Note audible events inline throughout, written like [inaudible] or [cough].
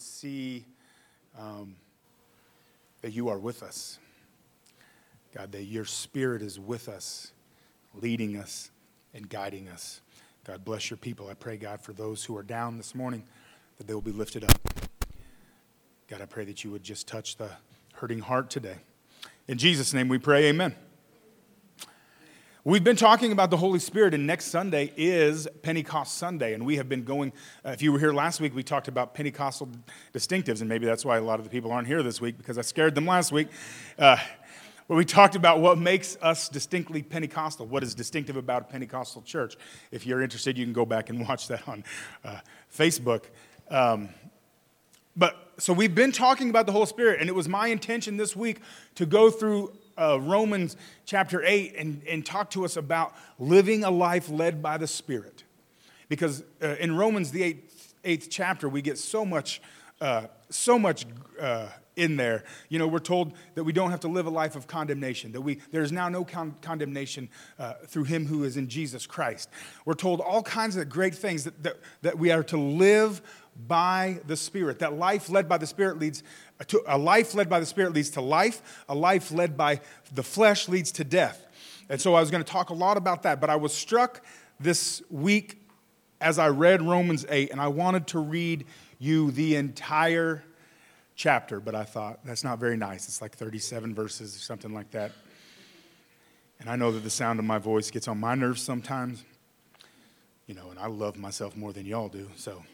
see um, that you are with us. God, that your spirit is with us, leading us and guiding us. God, bless your people. I pray, God, for those who are down this morning, that they will be lifted up. God, I pray that you would just touch the hurting heart today. In Jesus' name we pray, amen. We've been talking about the Holy Spirit, and next Sunday is Pentecost Sunday. And we have been going, uh, if you were here last week, we talked about Pentecostal distinctives, and maybe that's why a lot of the people aren't here this week because I scared them last week. Uh, but we talked about what makes us distinctly Pentecostal, what is distinctive about a Pentecostal church. If you're interested, you can go back and [laughs] watch that on uh, Facebook. Um, but so we've been talking about the Holy Spirit, and it was my intention this week to go through uh, Romans chapter 8 and, and talk to us about living a life led by the Spirit. Because uh, in Romans, the eighth, eighth chapter, we get so much, uh, so much uh, in there. You know, we're told that we don't have to live a life of condemnation, that we, there's now no con- condemnation uh, through him who is in Jesus Christ. We're told all kinds of great things that, that, that we are to live by the Spirit. That life led by the Spirit leads to a life led by the Spirit leads to life. A life led by the flesh leads to death. And so I was going to talk a lot about that, but I was struck this week as I read Romans 8, and I wanted to read you the entire chapter, but I thought that's not very nice. It's like 37 verses or something like that. And I know that the sound of my voice gets on my nerves sometimes, you know, and I love myself more than y'all do, so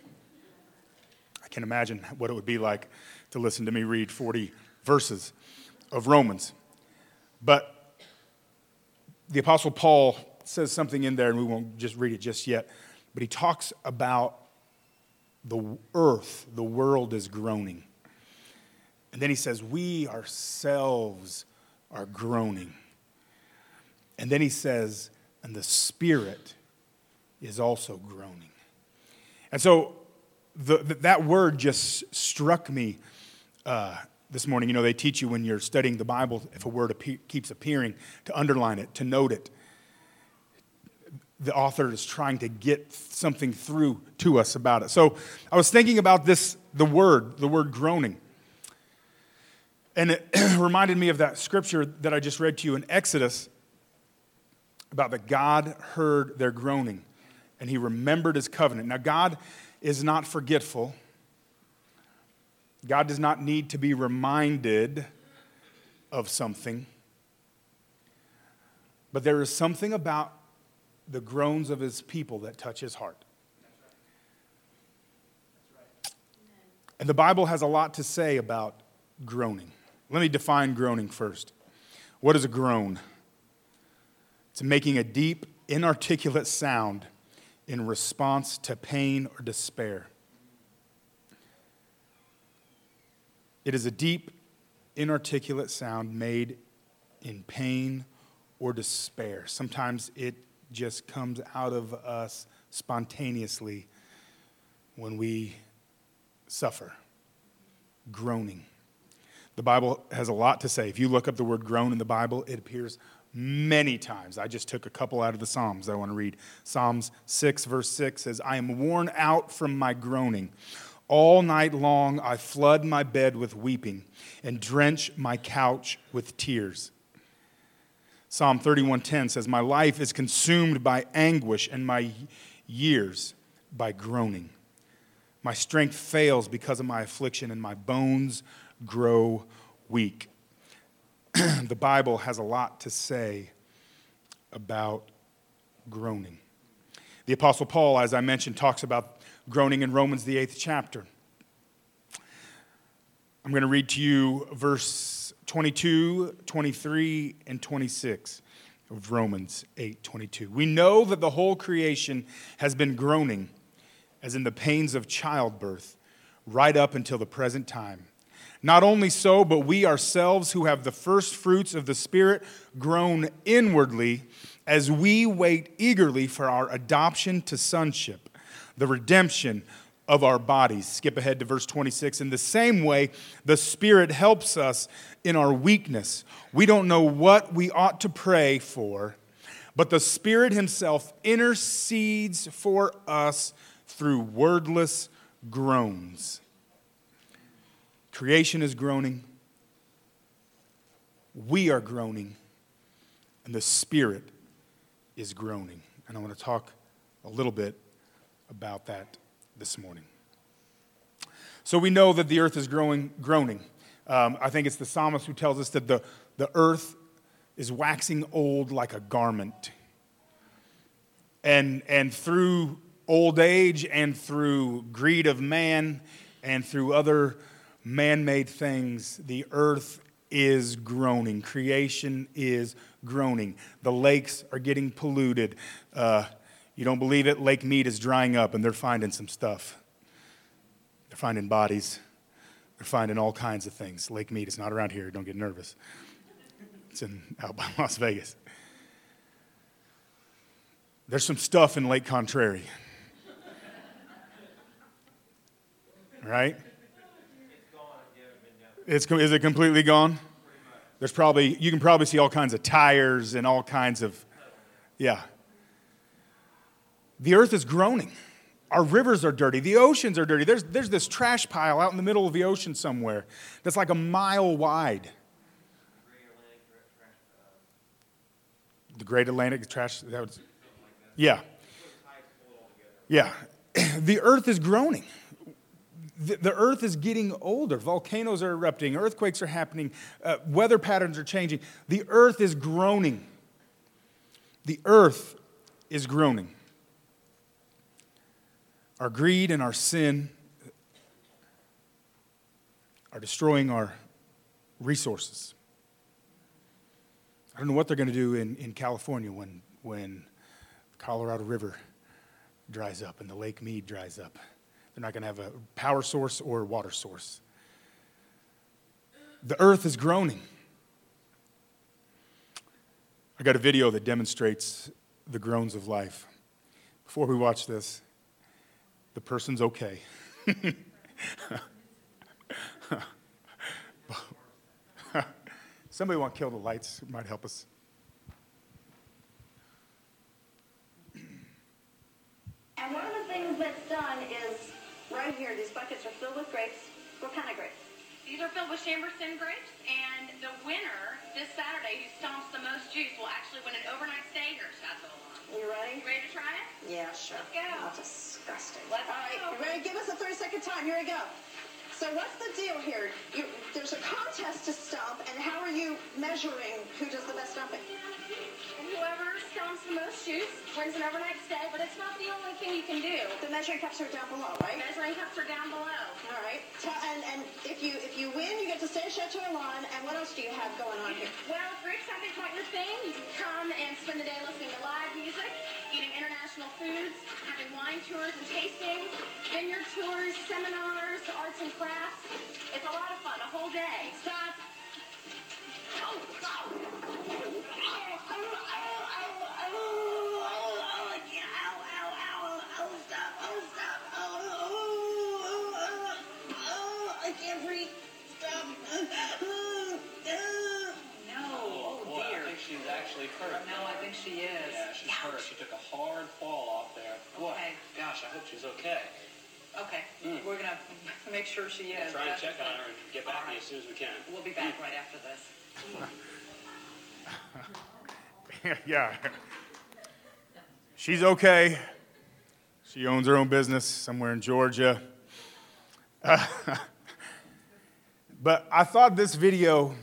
I can imagine what it would be like to listen to me read 40 verses of Romans. But the Apostle Paul says something in there, and we won't just read it just yet, but he talks about the earth, the world is groaning. And then he says, We ourselves are groaning. And then he says, And the Spirit is also groaning. And so the, that word just struck me uh, this morning. You know, they teach you when you're studying the Bible, if a word keeps appearing, to underline it, to note it. The author is trying to get something through to us about it. So I was thinking about this, the word, the word groaning. And it [clears throat] reminded me of that scripture that I just read to you in Exodus about that God heard their groaning and he remembered his covenant. Now, God is not forgetful. God does not need to be reminded of something. But there is something about the groans of his people that touch his heart. And the Bible has a lot to say about groaning. Let me define groaning first. What is a groan? It's making a deep, inarticulate sound in response to pain or despair. It is a deep, inarticulate sound made in pain or despair. Sometimes it just comes out of us spontaneously when we suffer, groaning. The Bible has a lot to say. If you look up the word groan in the Bible, it appears many times. I just took a couple out of the Psalms I want to read. Psalms 6, verse 6 says, I am worn out from my groaning. All night long I flood my bed with weeping and drench my couch with tears. Psalm 31:10 says, "My life is consumed by anguish and my years by groaning. My strength fails because of my affliction and my bones grow weak." [clears throat] the Bible has a lot to say about groaning. The Apostle Paul, as I mentioned, talks about groaning in Romans, the eighth chapter. I'm going to read to you verse 22, 23, and 26 of Romans 8 22. We know that the whole creation has been groaning, as in the pains of childbirth, right up until the present time. Not only so, but we ourselves who have the first fruits of the Spirit groan inwardly as we wait eagerly for our adoption to sonship, the redemption of our bodies. Skip ahead to verse 26. In the same way, the Spirit helps us in our weakness. We don't know what we ought to pray for, but the Spirit Himself intercedes for us through wordless groans. Creation is groaning. We are groaning. And the Spirit is groaning. And I want to talk a little bit about that this morning. So we know that the earth is growing, groaning. Um, I think it's the psalmist who tells us that the, the earth is waxing old like a garment. And, and through old age and through greed of man and through other man made things, the earth is groaning. Creation is groaning. The lakes are getting polluted. Uh, you don't believe it? Lake Mead is drying up and they're finding some stuff. They're finding bodies. They're finding all kinds of things. Lake Mead is not around here. Don't get nervous. It's in out by [laughs] Las Vegas. There's some stuff in Lake Contrary. right? It's, is it completely gone? There's probably, you can probably see all kinds of tires and all kinds of, yeah. The earth is groaning. Our rivers are dirty. The oceans are dirty. There's, there's this trash pile out in the middle of the ocean somewhere that's like a mile wide. The Great Atlantic trash, that was, yeah. Yeah. [clears throat] The earth is groaning the, earth is getting older. Volcanoes are erupting, earthquakes are happening, uh, weather patterns are changing. The earth is groaning. The earth is groaning. Our greed and our sin are destroying our resources. I don't know what they're going to do in, in California when, when the Colorado River dries up and the Lake Mead dries up. They're not going to have a power source or water source. The earth is groaning. I got a video that demonstrates the groans of life. Before we watch this, the person's okay. [laughs] Somebody want to kill the lights? It might help us. And one of the things that's done is right here, these buckets are filled with grapes. What kind of grapes? These are filled with Chambourcin grapes, and the winner this Saturday who stomps the most juice will actually win an overnight stay here at Chateau You ready? Ready to try it? Yeah, sure. Let's go. Oh, disgusting. Let's All right, go. you ready? Give us a 30 second time. Here we go. So what's the deal here? You, there's a contest to stomp, and how are you measuring who does the best stomping? Whoever stomps the most juice wins an overnight stay, but it's not the only thing you can do. The measuring cups are down below, right? The Measuring cups are down below. All right. Tell, and, and if you if you win, you get to stay at Chateau Elan. And what else do you have going on here? Well, if Rick's having quite your thing, you can come and spend the day listening to live music, international foods, having wine tours and tastings, vineyard tours, seminars, arts and crafts. It's a lot of fun, a whole day. Stop. Oh, she's actually hurt. No, I think she is. Yeah, she's hurt. She took a hard fall off there. Boy, Okay. gosh, I hope she's okay. Okay, Mm. we're gonna [laughs] make sure she is. Try and check on her and get back to you as soon as we can. We'll be back right after this. [laughs] yeah. She's okay. She owns her own business somewhere in Georgia. Uh, [laughs] but I thought this video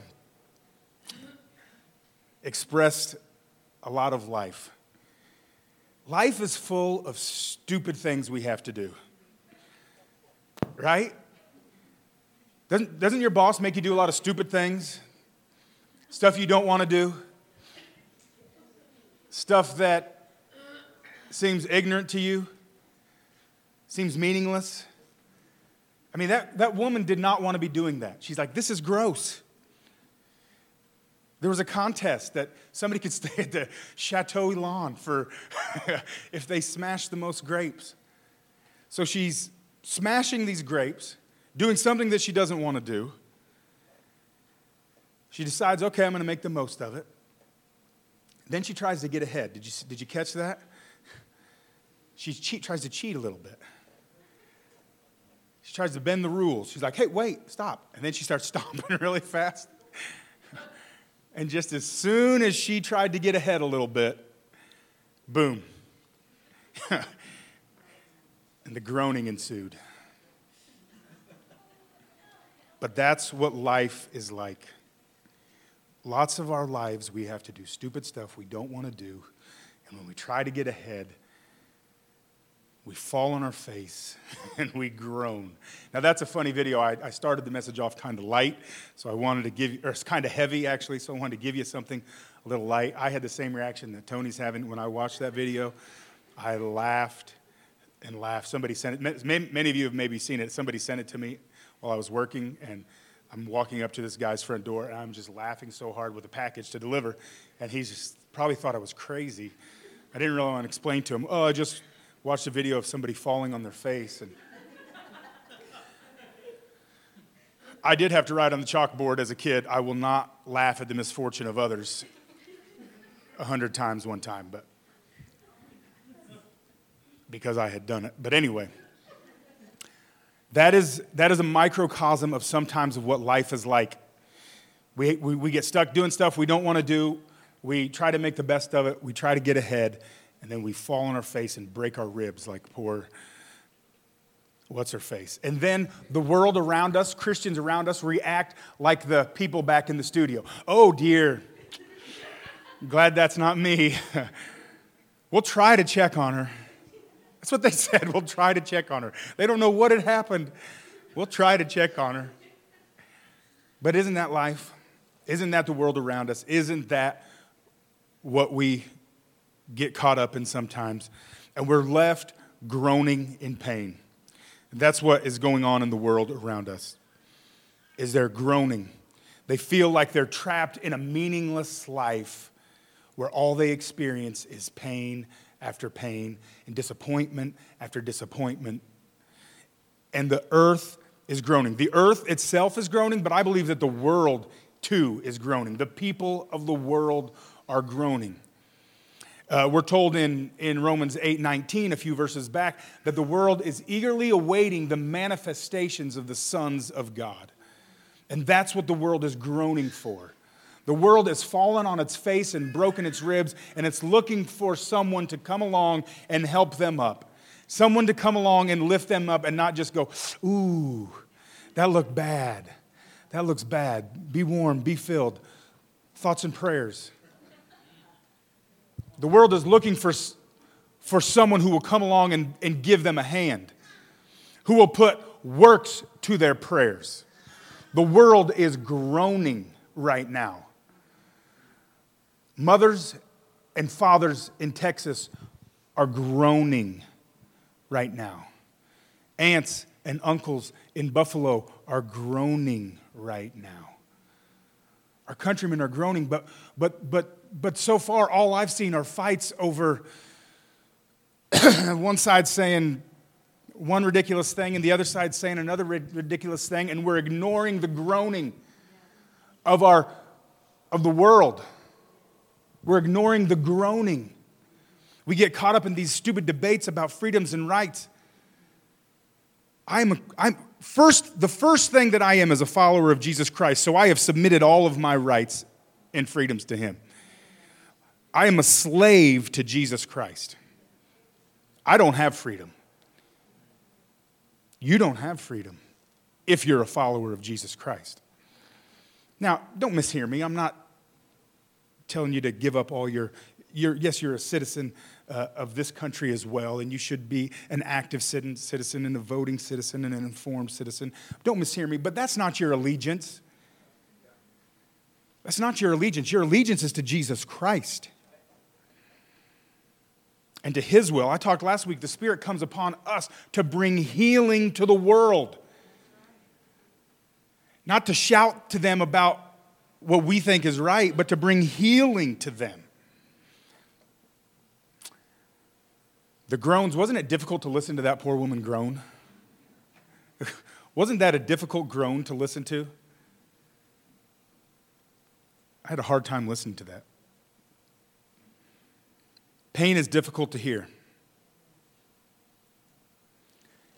expressed a lot of life. Life is full of stupid things we have to do. Right? Doesn't, doesn't your boss make you do a lot of stupid things? Stuff you don't want to do? Stuff that seems ignorant to you? Seems meaningless? I mean, that, that woman did not want to be doing that. She's like, this is gross. There was a contest that somebody could [laughs] stay at the Chateau Elan for [laughs] if they smashed the most grapes. So she's smashing these grapes, doing something that she doesn't want to do. She decides, okay, I'm going to make the most of it. Then she tries to get ahead. Did you, did you catch that? She cheat, tries to cheat a little bit. She tries to bend the rules. She's like, hey, wait, stop. And then she starts [laughs] stomping really fast. And just as soon as she tried to get ahead a little bit, boom. [laughs] and the groaning ensued. But that's what life is like. Lots of our lives, we have to do stupid stuff we don't want to do. And when we try to get ahead, we fall on our face [laughs] and we groan. Now, that's a funny video. I, I started the message off kind of light, so I wanted to give you, or it's kind of heavy actually, so I wanted to give you something a little light. I had the same reaction that Tony's having when I watched that video. I laughed and laughed. Somebody sent it, many of you have maybe seen it. Somebody sent it to me while I was working, and I'm walking up to this guy's front door, and I'm just laughing so hard with a package to deliver, and he just probably thought I was crazy. I didn't really want to explain to him, oh, I just watched a video of somebody falling on their face. And I did have to write on the chalkboard as a kid, I will not laugh at the misfortune of others a hundred times one time, but because I had done it. But anyway, that is, that is a microcosm of sometimes of what life is like. We, we, we get stuck doing stuff we don't want to do. We try to make the best of it. We try to get ahead and then we fall on our face and break our ribs like poor what's her face? And then the world around us christians around us react like the people back in the studio. Oh dear. Glad that's not me. [laughs] We'll try to check on her. That's what they [laughs] said. We'll try to check on her. They don't know what had happened. We'll try to check on her. But isn't that life? Isn't that the world around us? Isn't that what we get caught up in sometimes, and we're left groaning in pain. That's what is going on in the world around us. Is they're groaning. They feel like they're trapped in a meaningless life where all they experience is pain after pain and disappointment after disappointment. And the earth is groaning. The earth itself is groaning, but I believe that the world too is groaning. The people of the world are groaning. Uh, we're told in, in Romans 8 19, a few verses back, that the world is eagerly awaiting the manifestations of the sons of God. And that's what the world is groaning for. The world has fallen on its face and broken its ribs, and it's looking for someone to come along and help them up. Someone to come along and lift them up and not just go, ooh, that looked bad. That looks bad. Be warm, be filled. Thoughts and prayers. The world is looking for, for someone who will come along and, and give them a hand, who will put works to their prayers. The world is groaning right now. Mothers and fathers in Texas are groaning right now. Aunts and uncles in Buffalo are groaning right now. Our countrymen are groaning, but, but, but but so far, all I've seen are fights over [coughs] one side saying one ridiculous thing and the other side saying another ridiculous thing, and we're ignoring the groaning of, our, of the world. We're ignoring the groaning. We get caught up in these stupid debates about freedoms and rights. I'm, I'm first, the first thing that I am is a follower of Jesus Christ, so I have submitted all of my rights and freedoms to Him. I am a slave to Jesus Christ. I don't have freedom. You don't have freedom if you're a follower of Jesus Christ. Now, don't mishear me. I'm not telling you to give up all your, yes, you're a citizen uh, of this country as well, and you should be an active citizen and a voting citizen and an informed citizen. Don't mishear me, but that's not your allegiance. That's not your allegiance. Your allegiance is to Jesus Christ and to his will. I talked last week, the Spirit comes upon us to bring healing to the world. Not to shout to them about what we think is right, but to bring healing to them. The groans, wasn't it difficult to listen to that poor woman groan? [laughs] wasn't that a difficult groan to listen to? I had a hard time listening to that. Pain is difficult to hear.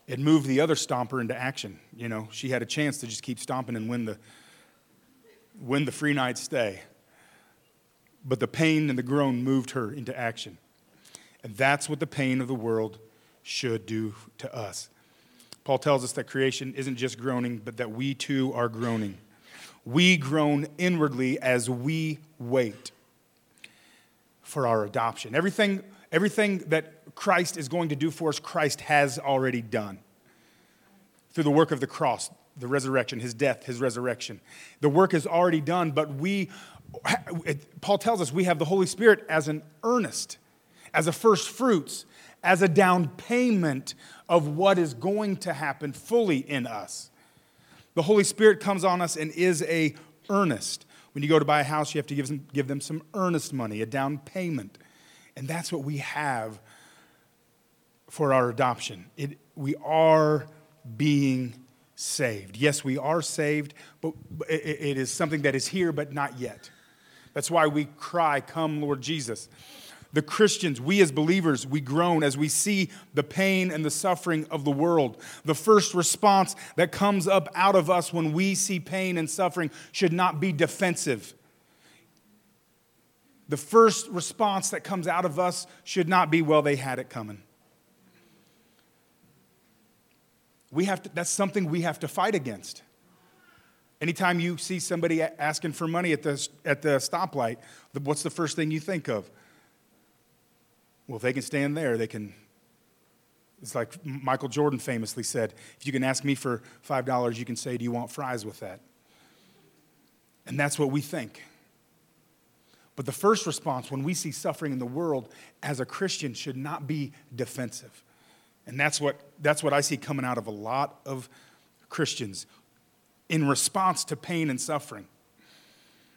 it moved the other stomper into action. You know, she had a chance to just keep stomping and win the, win the free night stay. But the pain and the groan moved her into action. And that's what the pain of the world should do to us. Paul tells us that creation isn't just groaning, but that we too are groaning. We groan inwardly as we wait for our adoption. Everything, everything that Christ is going to do for us, Christ has already done through the work of the cross, the resurrection, his death, his resurrection. The work is already done, but we, Paul tells us we have the Holy Spirit as an earnest, as a first fruits, as a down payment of what is going to happen fully in us. The Holy Spirit comes on us and is a earnest. When you go to buy a house, you have to give them, give them some earnest money, a down payment. And that's what we have for our adoption. It, we are being saved. Yes, we are saved, but it, it is something that is here, but not yet. That's why we cry, Come, Lord Jesus the Christians, we as believers, we groan as we see the pain and the suffering of the world. The first response that comes up out of us when we see pain and suffering should not be defensive. The first response that comes out of us should not be, well, they had it coming. We have to, that's something we have to fight against. Anytime you see somebody asking for money at the, at the stoplight, what's the first thing you think of? Well, if they can stand there, they can. It's like Michael Jordan famously said if you can ask me for $5, you can say, Do you want fries with that? And that's what we think. But the first response when we see suffering in the world as a Christian should not be defensive. And that's what, that's what I see coming out of a lot of Christians in response to pain and suffering.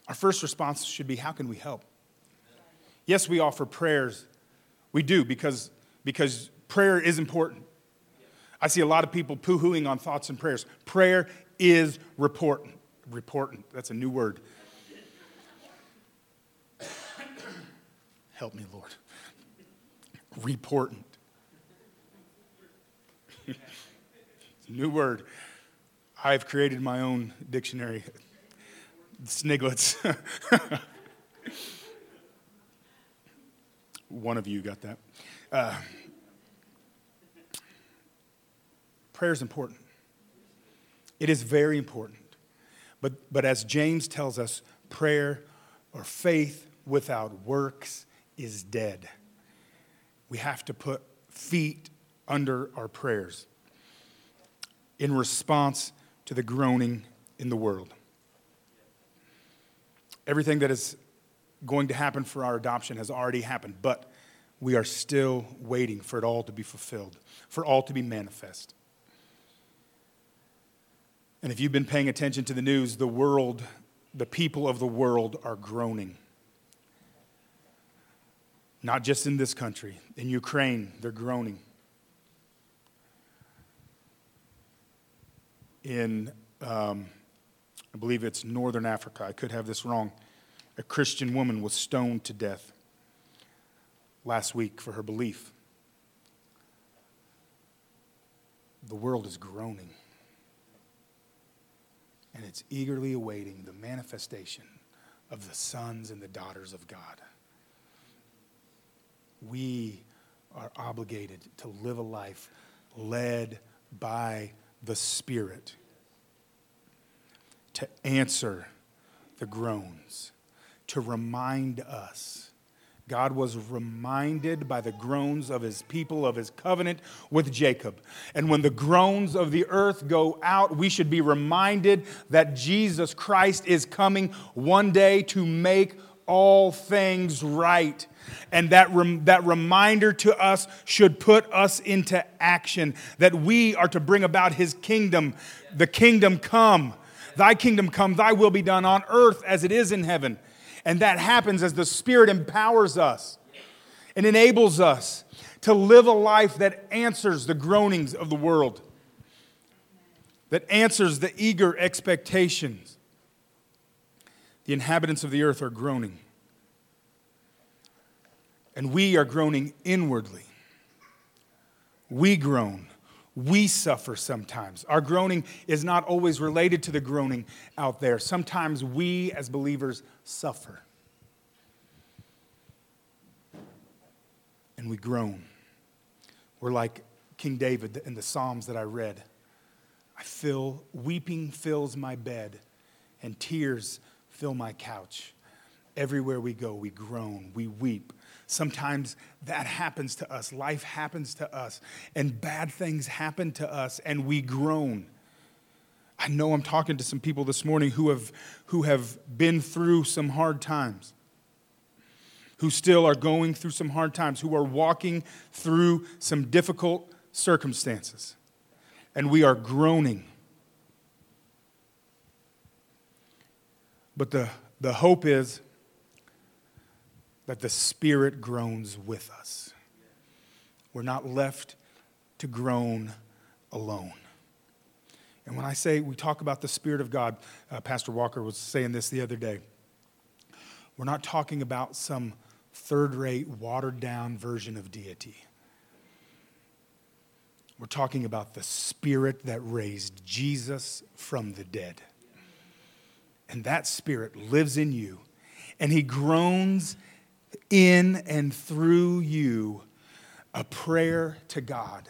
Our first response should be how can we help? Yes, we offer prayers we do because, because prayer is important. I see a lot of people poo hooing on thoughts and prayers. Prayer is important. Reportant, that's a new word. Help me, Lord. Reportant. new word. I've created my own dictionary. Sniglets. [laughs] One of you got that. Uh, prayer is important. It is very important. But, but as James tells us, prayer or faith without works is dead. We have to put feet under our prayers in response to the groaning in the world. Everything that is going to happen for our adoption has already happened, but we are still waiting for it all to be fulfilled, for all to be manifest. And if you've been paying attention to the news, the world, the people of the world are groaning. Not just in this country, in Ukraine, they're groaning. In, um, I believe it's Northern Africa, I could have this wrong a Christian woman was stoned to death last week for her belief. The world is groaning, and it's eagerly awaiting the manifestation of the sons and the daughters of God. We are obligated to live a life led by the Spirit to answer the groans to remind us. God was reminded by the groans of his people, of his covenant with Jacob. And when the groans of the earth go out, we should be reminded that Jesus Christ is coming one day to make all things right. And that, rem- that reminder to us should put us into action that we are to bring about his kingdom, the kingdom come. Thy kingdom come, thy will be done on earth as it is in heaven. And that happens as the Spirit empowers us and enables us to live a life that answers the groanings of the world, that answers the eager expectations. The inhabitants of the earth are groaning. And we are groaning inwardly. We groan We suffer sometimes. Our groaning is not always related to the groaning out there. Sometimes we, as believers, suffer. And we groan. We're like King David in the Psalms that I read. I feel, weeping fills my bed, and tears fill my couch. Everywhere we go, we groan, we weep. Sometimes that happens to us. Life happens to us, and bad things happen to us, and we groan. I know I'm talking to some people this morning who have, who have been through some hard times, who still are going through some hard times, who are walking through some difficult circumstances, and we are groaning. But the, the hope is that the Spirit groans with us. We're not left to groan alone. And when I say we talk about the Spirit of God, uh, Pastor Walker was saying this the other day. We're not talking about some third rate, watered down version of deity. We're talking about the Spirit that raised Jesus from the dead. And that Spirit lives in you, and He groans in and through you a prayer to God.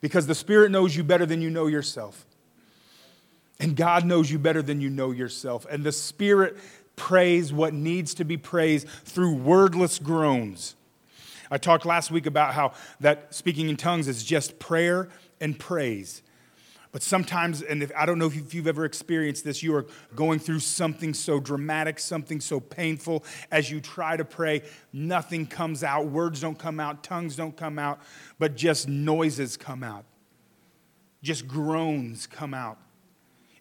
Because the Spirit knows you better than you know yourself. And God knows you better than you know yourself. And the Spirit prays what needs to be praised through wordless groans. I talked last week about how that speaking in tongues is just prayer and praise. But sometimes, and if, I don't know if you've ever experienced this, you are going through something so dramatic, something so painful. As you try to pray, nothing comes out. Words don't come out, tongues don't come out, but just noises come out. Just groans come out.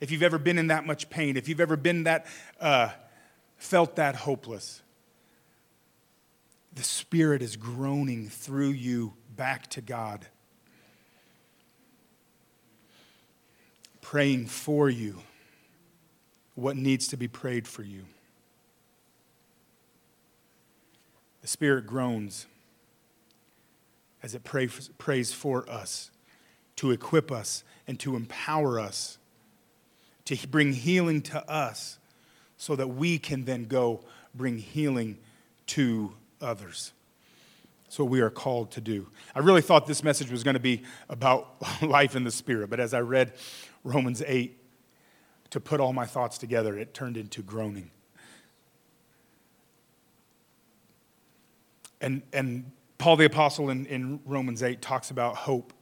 If you've ever been in that much pain, if you've ever been that, uh, felt that hopeless, the Spirit is groaning through you back to God. Praying for you what needs to be prayed for you. The Spirit groans as it pray, prays for us to equip us and to empower us, to bring healing to us so that we can then go bring healing to others. That's what we are called to do. I really thought this message was going to be about [laughs] life in the Spirit, but as I read Romans 8 to put all my thoughts together, it turned into groaning. And, and Paul the Apostle in, in Romans 8 talks about hope.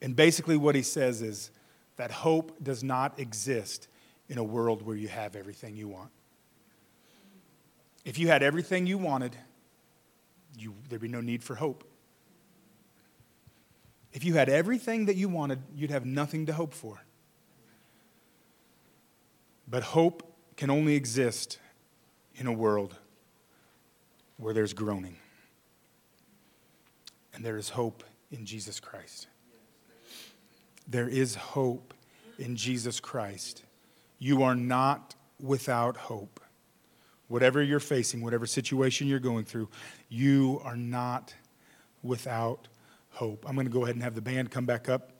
And basically, what he says is that hope does not exist in a world where you have everything you want. If you had everything you wanted, you, there'd be no need for hope. If you had everything that you wanted, you'd have nothing to hope for. But hope can only exist in a world where there's groaning. And there is hope in Jesus Christ. There is hope in Jesus Christ. You are not without hope. Whatever you're facing, whatever situation you're going through, you are not without hope. I'm going to go ahead and have the band come back up.